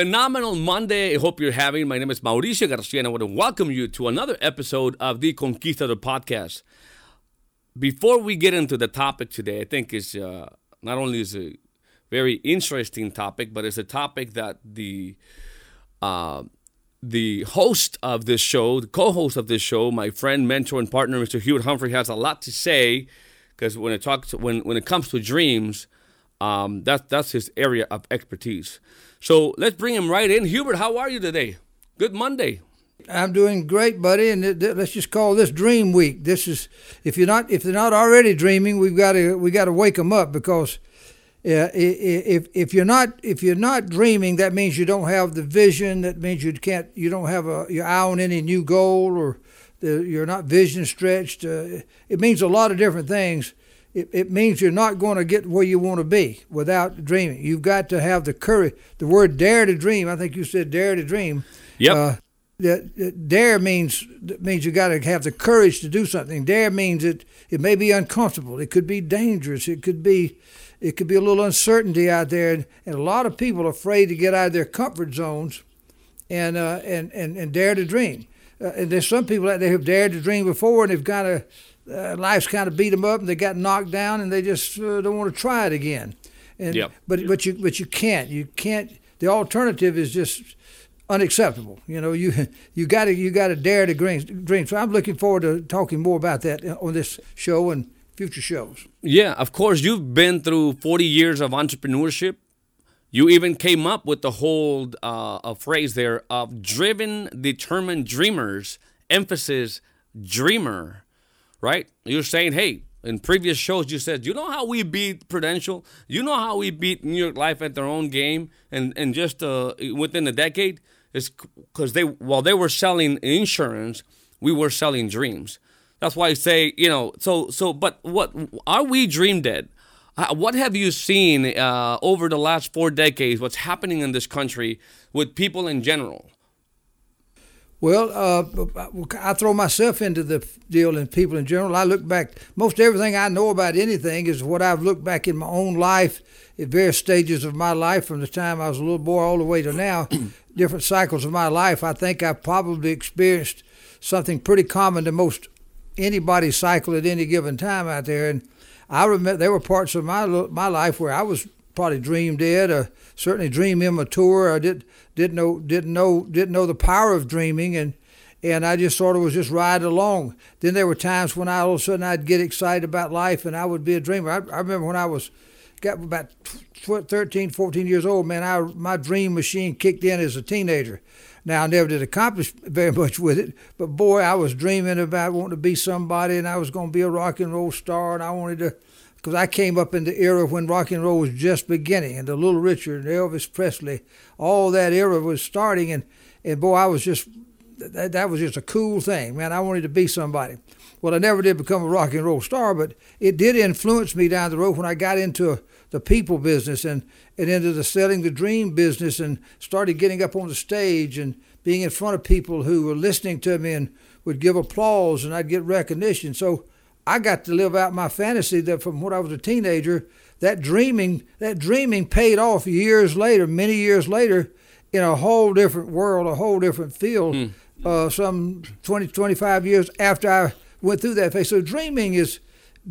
Phenomenal Monday. I hope you're having. My name is Mauricio Garcia, and I want to welcome you to another episode of the Conquistador podcast. Before we get into the topic today, I think is uh, not only is a very interesting topic, but it's a topic that the uh, the host of this show, the co-host of this show, my friend, mentor, and partner, Mr. Hubert Humphrey, has a lot to say because when it talks when when it comes to dreams, um, that's that's his area of expertise. So let's bring him right in. Hubert, how are you today? Good Monday. I'm doing great, buddy, and th- th- let's just call this Dream Week. This is if you're not if they're not already dreaming, we've got to we got to wake them up because uh, if if you're not if you're not dreaming, that means you don't have the vision. That means you can't you don't have a your eye on any new goal or the, you're not vision stretched. Uh, it means a lot of different things it, it means you're not going to get where you want to be without dreaming. You've got to have the courage. The word dare to dream, I think you said dare to dream. Yep. Uh, that, dare means means you got to have the courage to do something. Dare means it it may be uncomfortable. It could be dangerous. It could be it could be a little uncertainty out there, and, and a lot of people are afraid to get out of their comfort zones, and uh, and, and and dare to dream. Uh, and there's some people out there who've dared to dream before, and they've got to uh, life's kind of beat them up and they got knocked down and they just uh, don't want to try it again. And yep. but but you but you can't you can't. The alternative is just unacceptable. You know you you got to you got to dare to dream, dream. So I'm looking forward to talking more about that on this show and future shows. Yeah, of course you've been through 40 years of entrepreneurship. You even came up with the whole uh, a phrase there of driven, determined dreamers. Emphasis dreamer right? You're saying, hey, in previous shows, you said, you know how we beat Prudential? You know how we beat New York Life at their own game and, and just uh, within a decade? It's because they, while they were selling insurance, we were selling dreams. That's why I say, you know, so, so, but what, are we dream dead? What have you seen uh, over the last four decades? What's happening in this country with people in general? Well, uh, I throw myself into the deal and people in general. I look back, most everything I know about anything is what I've looked back in my own life at various stages of my life from the time I was a little boy all the way to now, different cycles of my life. I think I've probably experienced something pretty common to most anybody's cycle at any given time out there. And I remember there were parts of my my life where I was probably dream dead or certainly dream immature. I did didn't know didn't know didn't know the power of dreaming and and I just sort of was just riding along. Then there were times when I all of a sudden I'd get excited about life and I would be a dreamer. I, I remember when I was got about 13, 14 years old, man, I my dream machine kicked in as a teenager. Now I never did accomplish very much with it, but boy, I was dreaming about wanting to be somebody, and I was going to be a rock and roll star, and I wanted to because I came up in the era when rock and roll was just beginning, and the Little Richard, and Elvis Presley, all that era was starting, and and boy, I was just that, that was just a cool thing, man. I wanted to be somebody. Well, I never did become a rock and roll star, but it did influence me down the road when I got into the people business and, and into the selling the dream business and started getting up on the stage and being in front of people who were listening to me and would give applause and I'd get recognition. So I got to live out my fantasy that from when I was a teenager, that dreaming, that dreaming paid off years later, many years later, in a whole different world, a whole different field. Mm. Uh, some 20, 25 years after I went through that phase. So dreaming is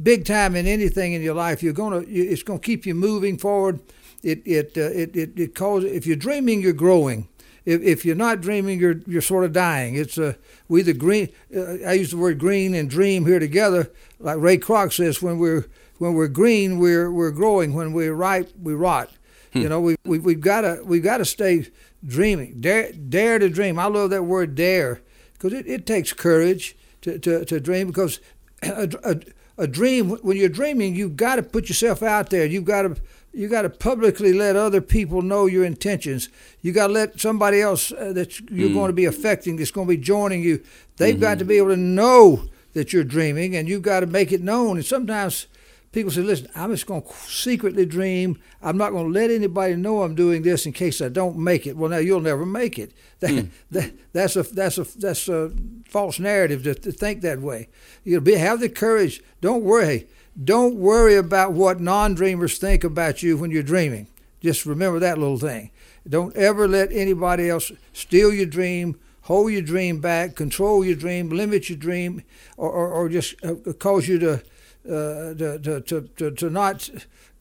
big time in anything in your life. You're gonna, it's gonna keep you moving forward. It, it, uh, it, it, it causes, if you're dreaming, you're growing if, if you're not dreaming, you're you're sort of dying. It's a uh, we the green. Uh, I use the word green and dream here together. Like Ray Kroc says, when we're when we're green, we're we're growing. When we're ripe, we rot. Hmm. You know, we, we we've got to we've got to stay dreaming. Dare dare to dream. I love that word dare because it, it takes courage to, to, to dream because a, a, a dream when you're dreaming, you've got to put yourself out there. You've got to you got to publicly let other people know your intentions. You got to let somebody else uh, that you're mm. going to be affecting, that's going to be joining you. They've mm-hmm. got to be able to know that you're dreaming, and you've got to make it known. And sometimes people say, "Listen, I'm just going to secretly dream. I'm not going to let anybody know I'm doing this in case I don't make it." Well, now you'll never make it. That, mm. that that's a that's a that's a false narrative to, to think that way. You be have the courage. Don't worry don't worry about what non dreamers think about you when you're dreaming. Just remember that little thing. Don't ever let anybody else steal your dream, hold your dream back, control your dream, limit your dream, or, or, or just uh, cause you to, uh, to, to, to, to not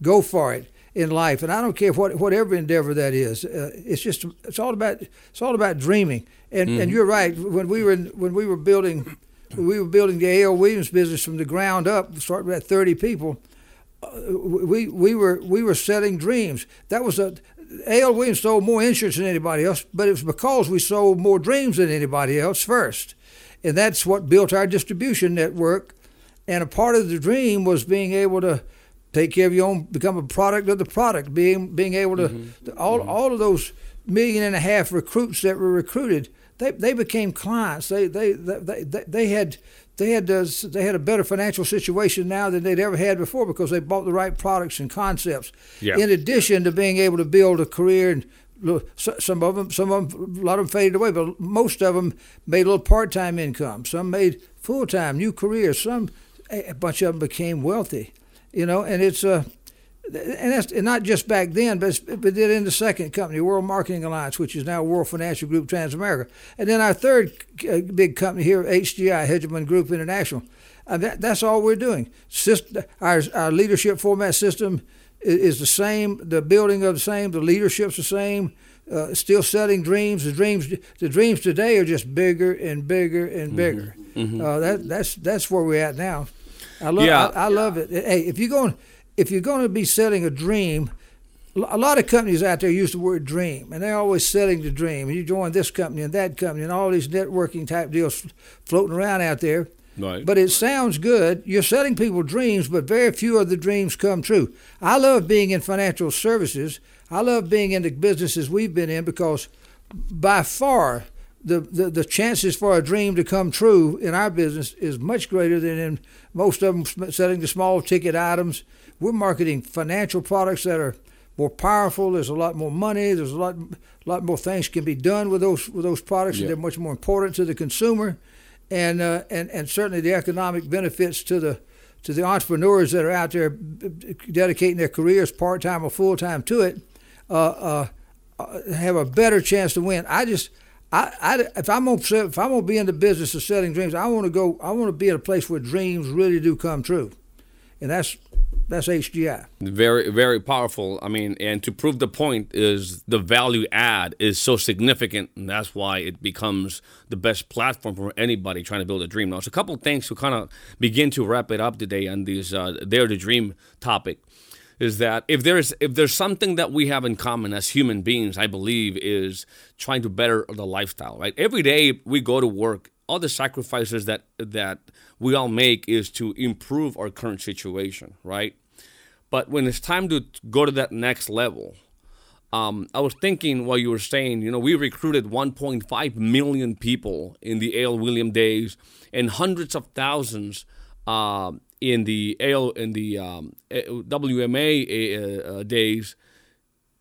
go for it in life. And I don't care what whatever endeavor that is. Uh, it's just it's all about it's all about dreaming. And mm-hmm. and you're right. When we were in, when we were building we were building the A.L. Williams business from the ground up, starting at 30 people. Uh, we we were we were setting dreams. That was a A.L. Williams sold more insurance than anybody else, but it was because we sold more dreams than anybody else first, and that's what built our distribution network. And a part of the dream was being able to take care of your own, become a product of the product, being being able to, mm-hmm. to all mm-hmm. all of those million and a half recruits that were recruited, they, they became clients. They they they they, they had they had uh, they had a better financial situation now than they'd ever had before because they bought the right products and concepts. Yeah. In addition to being able to build a career and some of them, some of them, a lot of them faded away, but most of them made a little part-time income. Some made full-time, new careers. Some, a bunch of them became wealthy you know, and it's uh, and that's and not just back then, but but did in the second company, World Marketing Alliance, which is now World Financial Group Transamerica, and then our third uh, big company here, HGI, Hegemon Group International. Uh, that, that's all we're doing. System, our our leadership format system is, is, the same. The building of the same. The leadership's the same. Uh, still setting dreams. The dreams the dreams today are just bigger and bigger and bigger. Mm-hmm. Mm-hmm. Uh, that that's that's where we're at now. I love, yeah. I, I love it. Hey, if you're going, if you're going to be selling a dream, a lot of companies out there use the word dream, and they're always selling the dream. And you join this company and that company, and all these networking type deals floating around out there. Right. But it sounds good. You're selling people dreams, but very few of the dreams come true. I love being in financial services. I love being in the businesses we've been in because by far the, the, the chances for a dream to come true in our business is much greater than in most of them selling the small ticket items. We're marketing financial products that are more powerful. There's a lot more money. There's a lot, lot more things can be done with those with those products. Yeah. They're much more important to the consumer, and uh, and and certainly the economic benefits to the to the entrepreneurs that are out there dedicating their careers part time or full time to it. Uh, uh, have a better chance to win. I just I, I, if I'm gonna if I'm gonna be in the business of selling dreams, I want to go. I want to be at a place where dreams really do come true, and that's that's HGI. Very very powerful. I mean, and to prove the point is the value add is so significant, and that's why it becomes the best platform for anybody trying to build a dream. Now, it's a couple things to kind of begin to wrap it up today on these uh, Dare to Dream topic is that if there's if there's something that we have in common as human beings, I believe is trying to better the lifestyle. Right, every day we go to work. All the sacrifices that that we all make is to improve our current situation, right? But when it's time to go to that next level, um, I was thinking while you were saying, you know, we recruited 1.5 million people in the A.L. William days and hundreds of thousands uh, in the AL in the um, WMA uh, uh, days,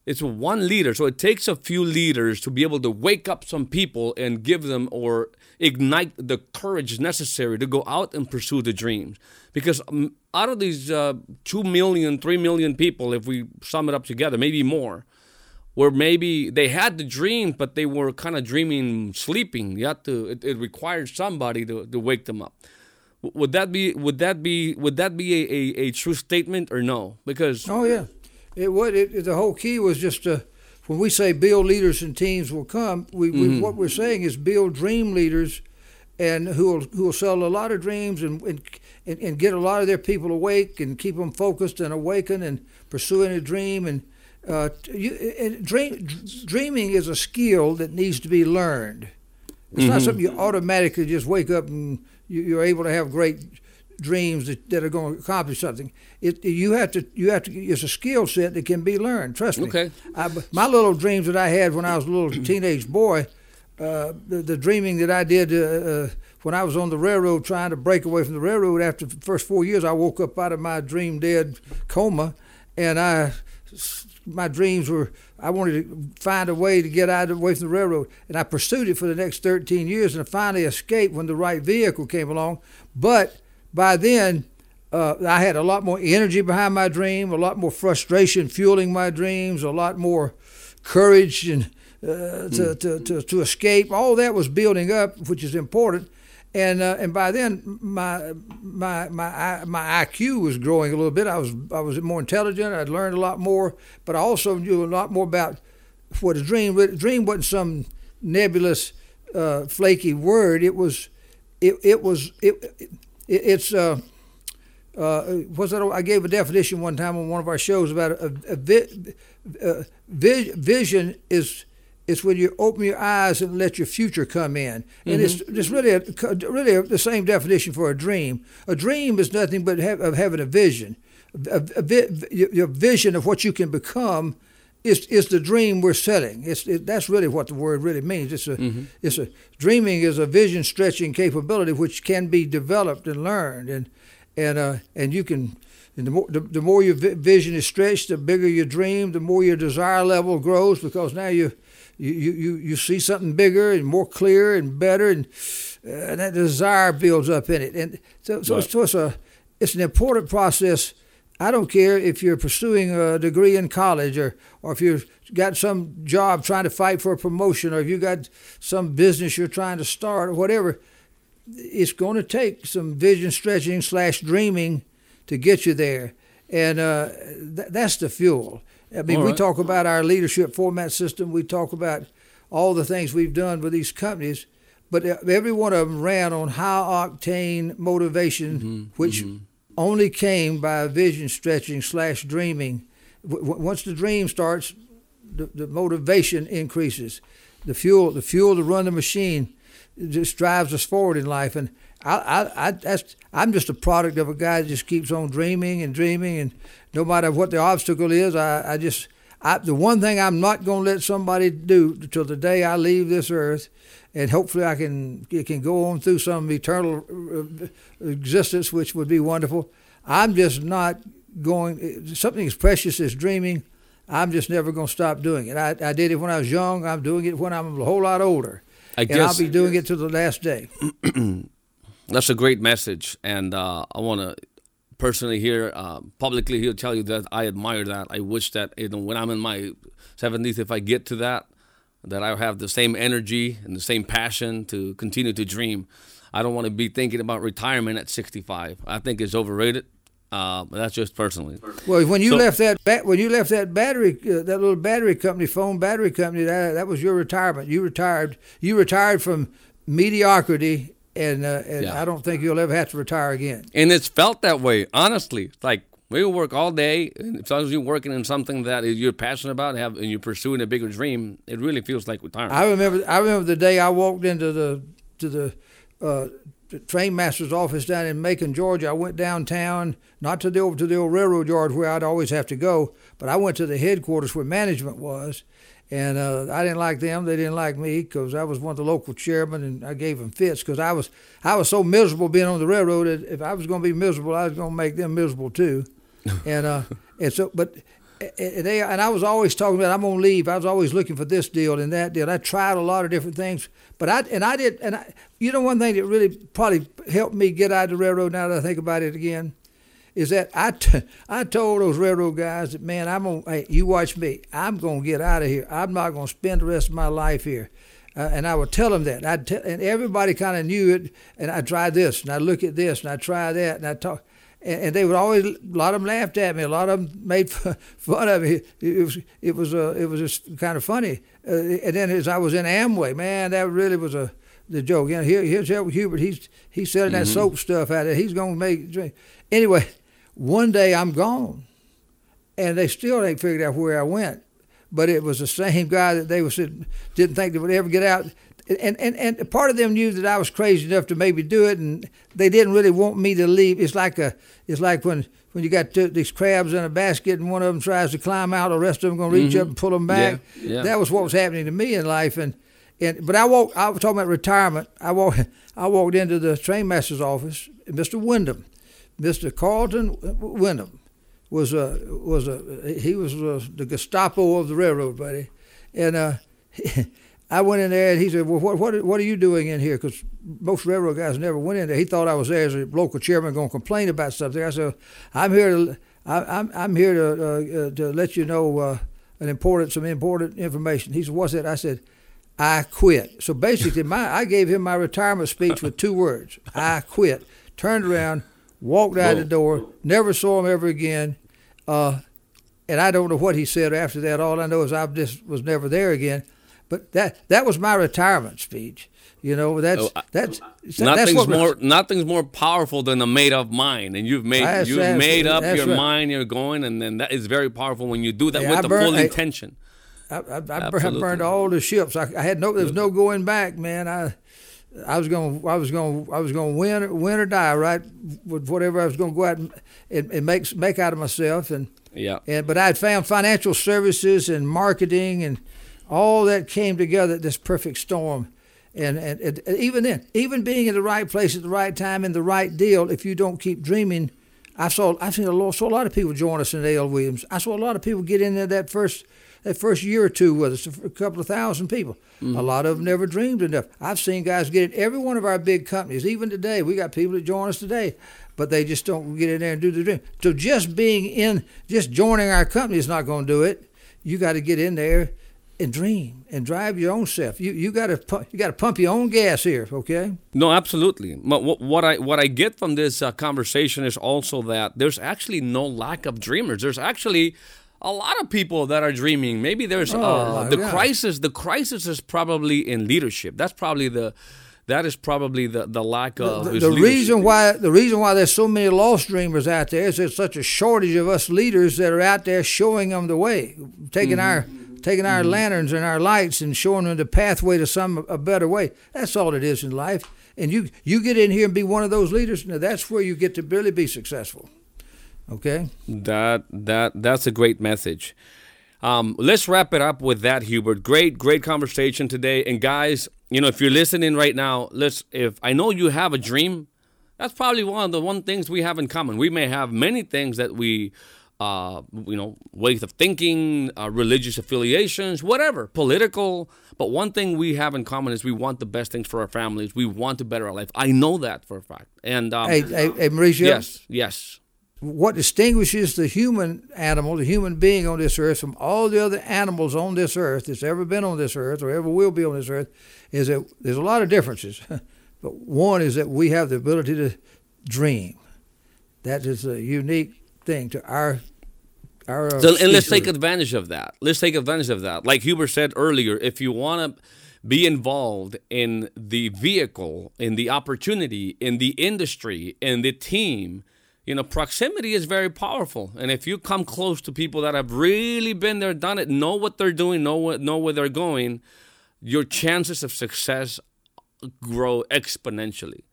it's one leader. So it takes a few leaders to be able to wake up some people and give them or ignite the courage necessary to go out and pursue the dreams. Because um, out of these uh, 2 million, 3 million people, if we sum it up together, maybe more, where maybe they had the dream, but they were kind of dreaming sleeping. You had to, it, it required somebody to, to wake them up. Would that be would that be would that be a, a, a true statement or no? Because oh yeah, it would. It, it, the whole key was just to when we say build leaders and teams will come. We, mm-hmm. we, what we're saying is build dream leaders, and who will who will sell a lot of dreams and, and and get a lot of their people awake and keep them focused and awakened and pursuing a dream and. Uh, you, and dream, dreaming is a skill that needs to be learned. It's mm-hmm. not something you automatically just wake up and you, are able to have great dreams that, that are going to accomplish something. It, you have to you have to it's a skill set that can be learned. Trust me. Okay. I, my little dreams that I had when I was a little teenage boy, uh, the, the, dreaming that I did uh, uh, when I was on the railroad trying to break away from the railroad. After the first four years, I woke up out of my dream dead coma, and I my dreams were I wanted to find a way to get out of away from the railroad, and I pursued it for the next 13 years, and I finally escaped when the right vehicle came along. But by then, uh, I had a lot more energy behind my dream, a lot more frustration fueling my dreams, a lot more courage and uh, to, mm. to, to, to escape. All that was building up, which is important. And uh, and by then my my my my IQ was growing a little bit. I was I was more intelligent. I'd learned a lot more, but I also knew a lot more about what a dream. Dream wasn't some nebulous, uh, flaky word. It was it it was it, it it's uh, uh, what's that? I gave a definition one time on one of our shows about a, a, vi, a vision is it's when you open your eyes and let your future come in, and mm-hmm. it's it's really a, really a, the same definition for a dream. A dream is nothing but have, of having a vision. A, your vision of what you can become is is the dream we're setting. It's it, that's really what the word really means. It's a mm-hmm. it's a dreaming is a vision stretching capability which can be developed and learned, and and uh, and you can and the more, the, the more your vision is stretched, the bigger your dream, the more your desire level grows because now you, you, you, you see something bigger and more clear and better, and, uh, and that desire builds up in it. And so, so, right. so it's, a, it's an important process. I don't care if you're pursuing a degree in college or, or if you've got some job trying to fight for a promotion or if you've got some business you're trying to start or whatever. It's going to take some vision stretching slash dreaming to get you there. And uh, th- that's the fuel. I mean, we talk about our leadership format system. We talk about all the things we've done with these companies, but every one of them ran on high octane motivation, mm-hmm. which mm-hmm. only came by vision stretching slash dreaming. W- once the dream starts, the, the motivation increases. The fuel, the fuel to run the machine, just drives us forward in life. And I, I, I, that's, I'm just a product of a guy that just keeps on dreaming and dreaming, and no matter what the obstacle is, I, I just, I, the one thing I'm not going to let somebody do till the day I leave this earth, and hopefully I can it can go on through some eternal uh, existence, which would be wonderful. I'm just not going. Something as precious as dreaming. I'm just never going to stop doing it. I, I did it when I was young. I'm doing it when I'm a whole lot older. I and I'll be doing it to the last day. That's a great message, and uh, I want to personally here uh, publicly here tell you that I admire that. I wish that you know, when I'm in my 70s, if I get to that, that I have the same energy and the same passion to continue to dream. I don't want to be thinking about retirement at 65. I think it's overrated. Uh, but that's just personally. Well, when you so, left that when you left that battery uh, that little battery company, phone battery company, that that was your retirement. You retired. You retired from mediocrity and, uh, and yeah. I don't think you'll ever have to retire again. And it's felt that way, honestly. Like we work all day, and as long as you're working in something that you're passionate about and, have, and you're pursuing a bigger dream, it really feels like retirement. I remember. I remember the day I walked into the to the. Uh, the train master's office down in Macon, Georgia. I went downtown, not to the to the old railroad yard where I'd always have to go, but I went to the headquarters where management was, and uh, I didn't like them. They didn't like me because I was one of the local chairmen, and I gave them fits because I was I was so miserable being on the railroad. That if I was going to be miserable, I was going to make them miserable too. and uh, and so, but and they and I was always talking about I'm going to leave. I was always looking for this deal and that deal. I tried a lot of different things, but I and I did and I, you know one thing that really probably helped me get out of the railroad. Now that I think about it again is that I, t- I told those railroad guys that, man, I'm to, hey, you watch me. I'm going to get out of here. I'm not going to spend the rest of my life here. Uh, and I would tell them that. I'd t- and everybody kind of knew it. And I'd try this, and I'd look at this, and I'd try that, and I'd talk. And, and they would always, a lot of them laughed at me. A lot of them made fun of me. It was, it was, uh, it was just kind of funny. Uh, and then as I was in Amway, man, that really was a the joke. You know, here, here's Hubert. He's he's selling mm-hmm. that soap stuff out there. He's going to make drink. Anyway, one day I'm gone, and they still ain't figured out where I went. But it was the same guy that they was didn't think they would ever get out. And, and and part of them knew that I was crazy enough to maybe do it, and they didn't really want me to leave. It's like a it's like when when you got two, these crabs in a basket and one of them tries to climb out, the rest of them gonna reach mm-hmm. up and pull them back. Yeah, yeah. That was what was happening to me in life, and and but I walked. I was talking about retirement. I walked. I walked into the trainmaster's office, Mr. Wyndham, Mr. Carlton Wyndham was a was a he was a, the Gestapo of the railroad, buddy, and uh, I went in there and he said, "Well, what what, what are you doing in here?" Because most railroad guys never went in there. He thought I was there as a local chairman going to complain about something. I said, "I'm here to I, am I'm here to uh, uh, to let you know uh, an important some important information." He said, "What's that?" I said, "I quit." So basically, my I gave him my retirement speech with two words: "I quit." Turned around, walked out Whoa. the door, never saw him ever again. Uh, and I don't know what he said after that. All I know is I just was never there again. But that that was my retirement speech. You know, that's oh, that's nothing's that's more nothing's more powerful than a made up mind, and you've made you've made up your right. mind. You're going, and then that is very powerful when you do that yeah, with I the burned, full I, intention. I, I, I burned all the ships. I, I had no there was no going back, man. I I was going I was going I was going to win win or die right with whatever I was going to go out and, and, and make make out of myself and yeah and but I had found financial services and marketing and all that came together this perfect storm. And, and, and, even then, even being in the right place at the right time in the right deal, if you don't keep dreaming, I saw I've seen a lot, saw a lot of people join us in A.L. Williams. I saw a lot of people get in there that first that first year or two with us, a couple of thousand people. Mm-hmm. A lot of them never dreamed enough. I've seen guys get in every one of our big companies. Even today, we got people that join us today, but they just don't get in there and do the dream. So just being in, just joining our company is not going to do it. You got to get in there and dream and drive your own self. You you got to you got to pump your own gas here, okay? No, absolutely. But what I what I get from this uh, conversation is also that there's actually no lack of dreamers. There's actually a lot of people that are dreaming. Maybe there's oh, uh, the crisis. The crisis is probably in leadership. That's probably the that is probably the, the lack of the, the reason why the reason why there's so many lost dreamers out there is there's such a shortage of us leaders that are out there showing them the way, taking mm-hmm. our taking our mm-hmm. lanterns and our lights and showing them the pathway to some a better way. That's all it is in life. And you you get in here and be one of those leaders. Now that's where you get to really be successful. Okay. That that that's a great message. Um, let's wrap it up with that, Hubert. Great, great conversation today. And guys, you know, if you're listening right now, let's. If I know you have a dream, that's probably one of the one things we have in common. We may have many things that we uh, you know, ways of thinking, uh, religious affiliations, whatever, political. But one thing we have in common is we want the best things for our families. We want to better our life. I know that for a fact. And um, hey, hey, hey, Mauricio. Yes, yes. What distinguishes the human animal, the human being on this earth, from all the other animals on this earth that's ever been on this earth or ever will be on this earth, is that there's a lot of differences. but one is that we have the ability to dream. That is a unique thing to our our. So, and let's take advantage of that. Let's take advantage of that. Like Huber said earlier, if you want to be involved in the vehicle, in the opportunity, in the industry, in the team, you know, proximity is very powerful. And if you come close to people that have really been there, done it, know what they're doing, know what know where they're going, your chances of success grow exponentially.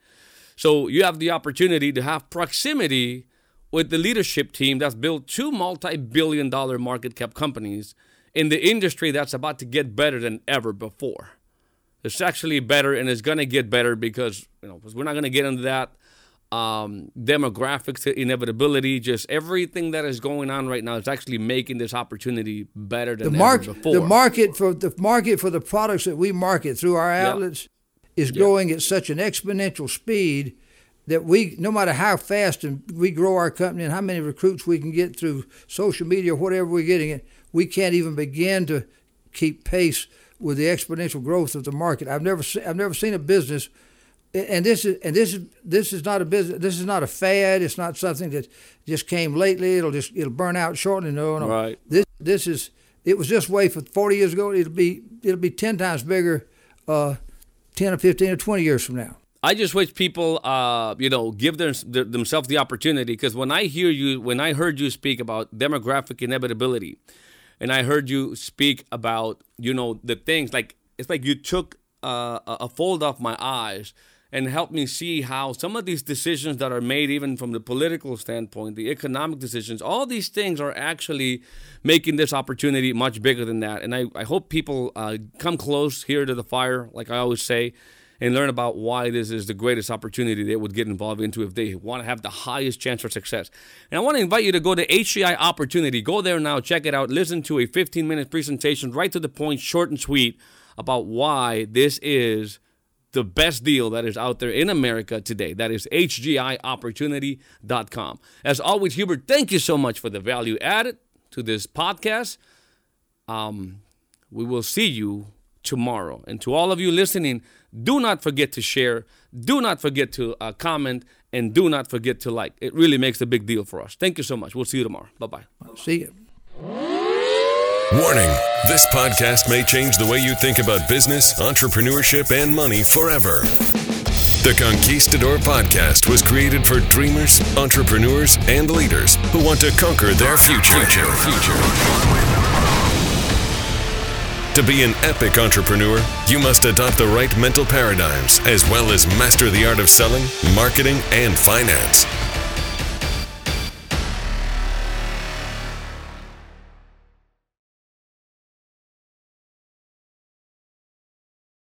So you have the opportunity to have proximity with the leadership team that's built two multi-billion dollar market cap companies in the industry that's about to get better than ever before. It's actually better and it's going to get better because, you know, we're not going to get into that um, demographics, inevitability, just everything that is going on right now is actually making this opportunity better than the market, ever before. The market for the market for the products that we market through our outlets is growing at such an exponential speed that we, no matter how fast and we grow our company and how many recruits we can get through social media or whatever we're getting it, we can't even begin to keep pace with the exponential growth of the market. I've never, se- I've never seen a business, and this is, and this is, this is not a business. This is not a fad. It's not something that just came lately. It'll just, it'll burn out shortly. No, no. Right. This, this is, it was this way for 40 years ago. It'll be, it'll be 10 times bigger, uh, 10 or 15 or 20 years from now. I just wish people, uh, you know, give themselves the opportunity. Because when I hear you, when I heard you speak about demographic inevitability, and I heard you speak about, you know, the things like it's like you took uh, a fold off my eyes and help me see how some of these decisions that are made, even from the political standpoint, the economic decisions, all these things are actually making this opportunity much bigger than that. And I, I hope people uh, come close here to the fire, like I always say and learn about why this is the greatest opportunity they would get involved into if they want to have the highest chance for success. And I want to invite you to go to HGI Opportunity. Go there now, check it out, listen to a 15 minute presentation, right to the point, short and sweet about why this is the best deal that is out there in America today. That is hgiopportunity.com. As always, Hubert, thank you so much for the value added to this podcast. Um, we will see you tomorrow. And to all of you listening, do not forget to share, do not forget to uh, comment, and do not forget to like. It really makes a big deal for us. Thank you so much. We'll see you tomorrow. Bye bye. See you. Warning this podcast may change the way you think about business, entrepreneurship, and money forever. The Conquistador podcast was created for dreamers, entrepreneurs, and leaders who want to conquer their future. future. To be an epic entrepreneur, you must adopt the right mental paradigms as well as master the art of selling, marketing, and finance.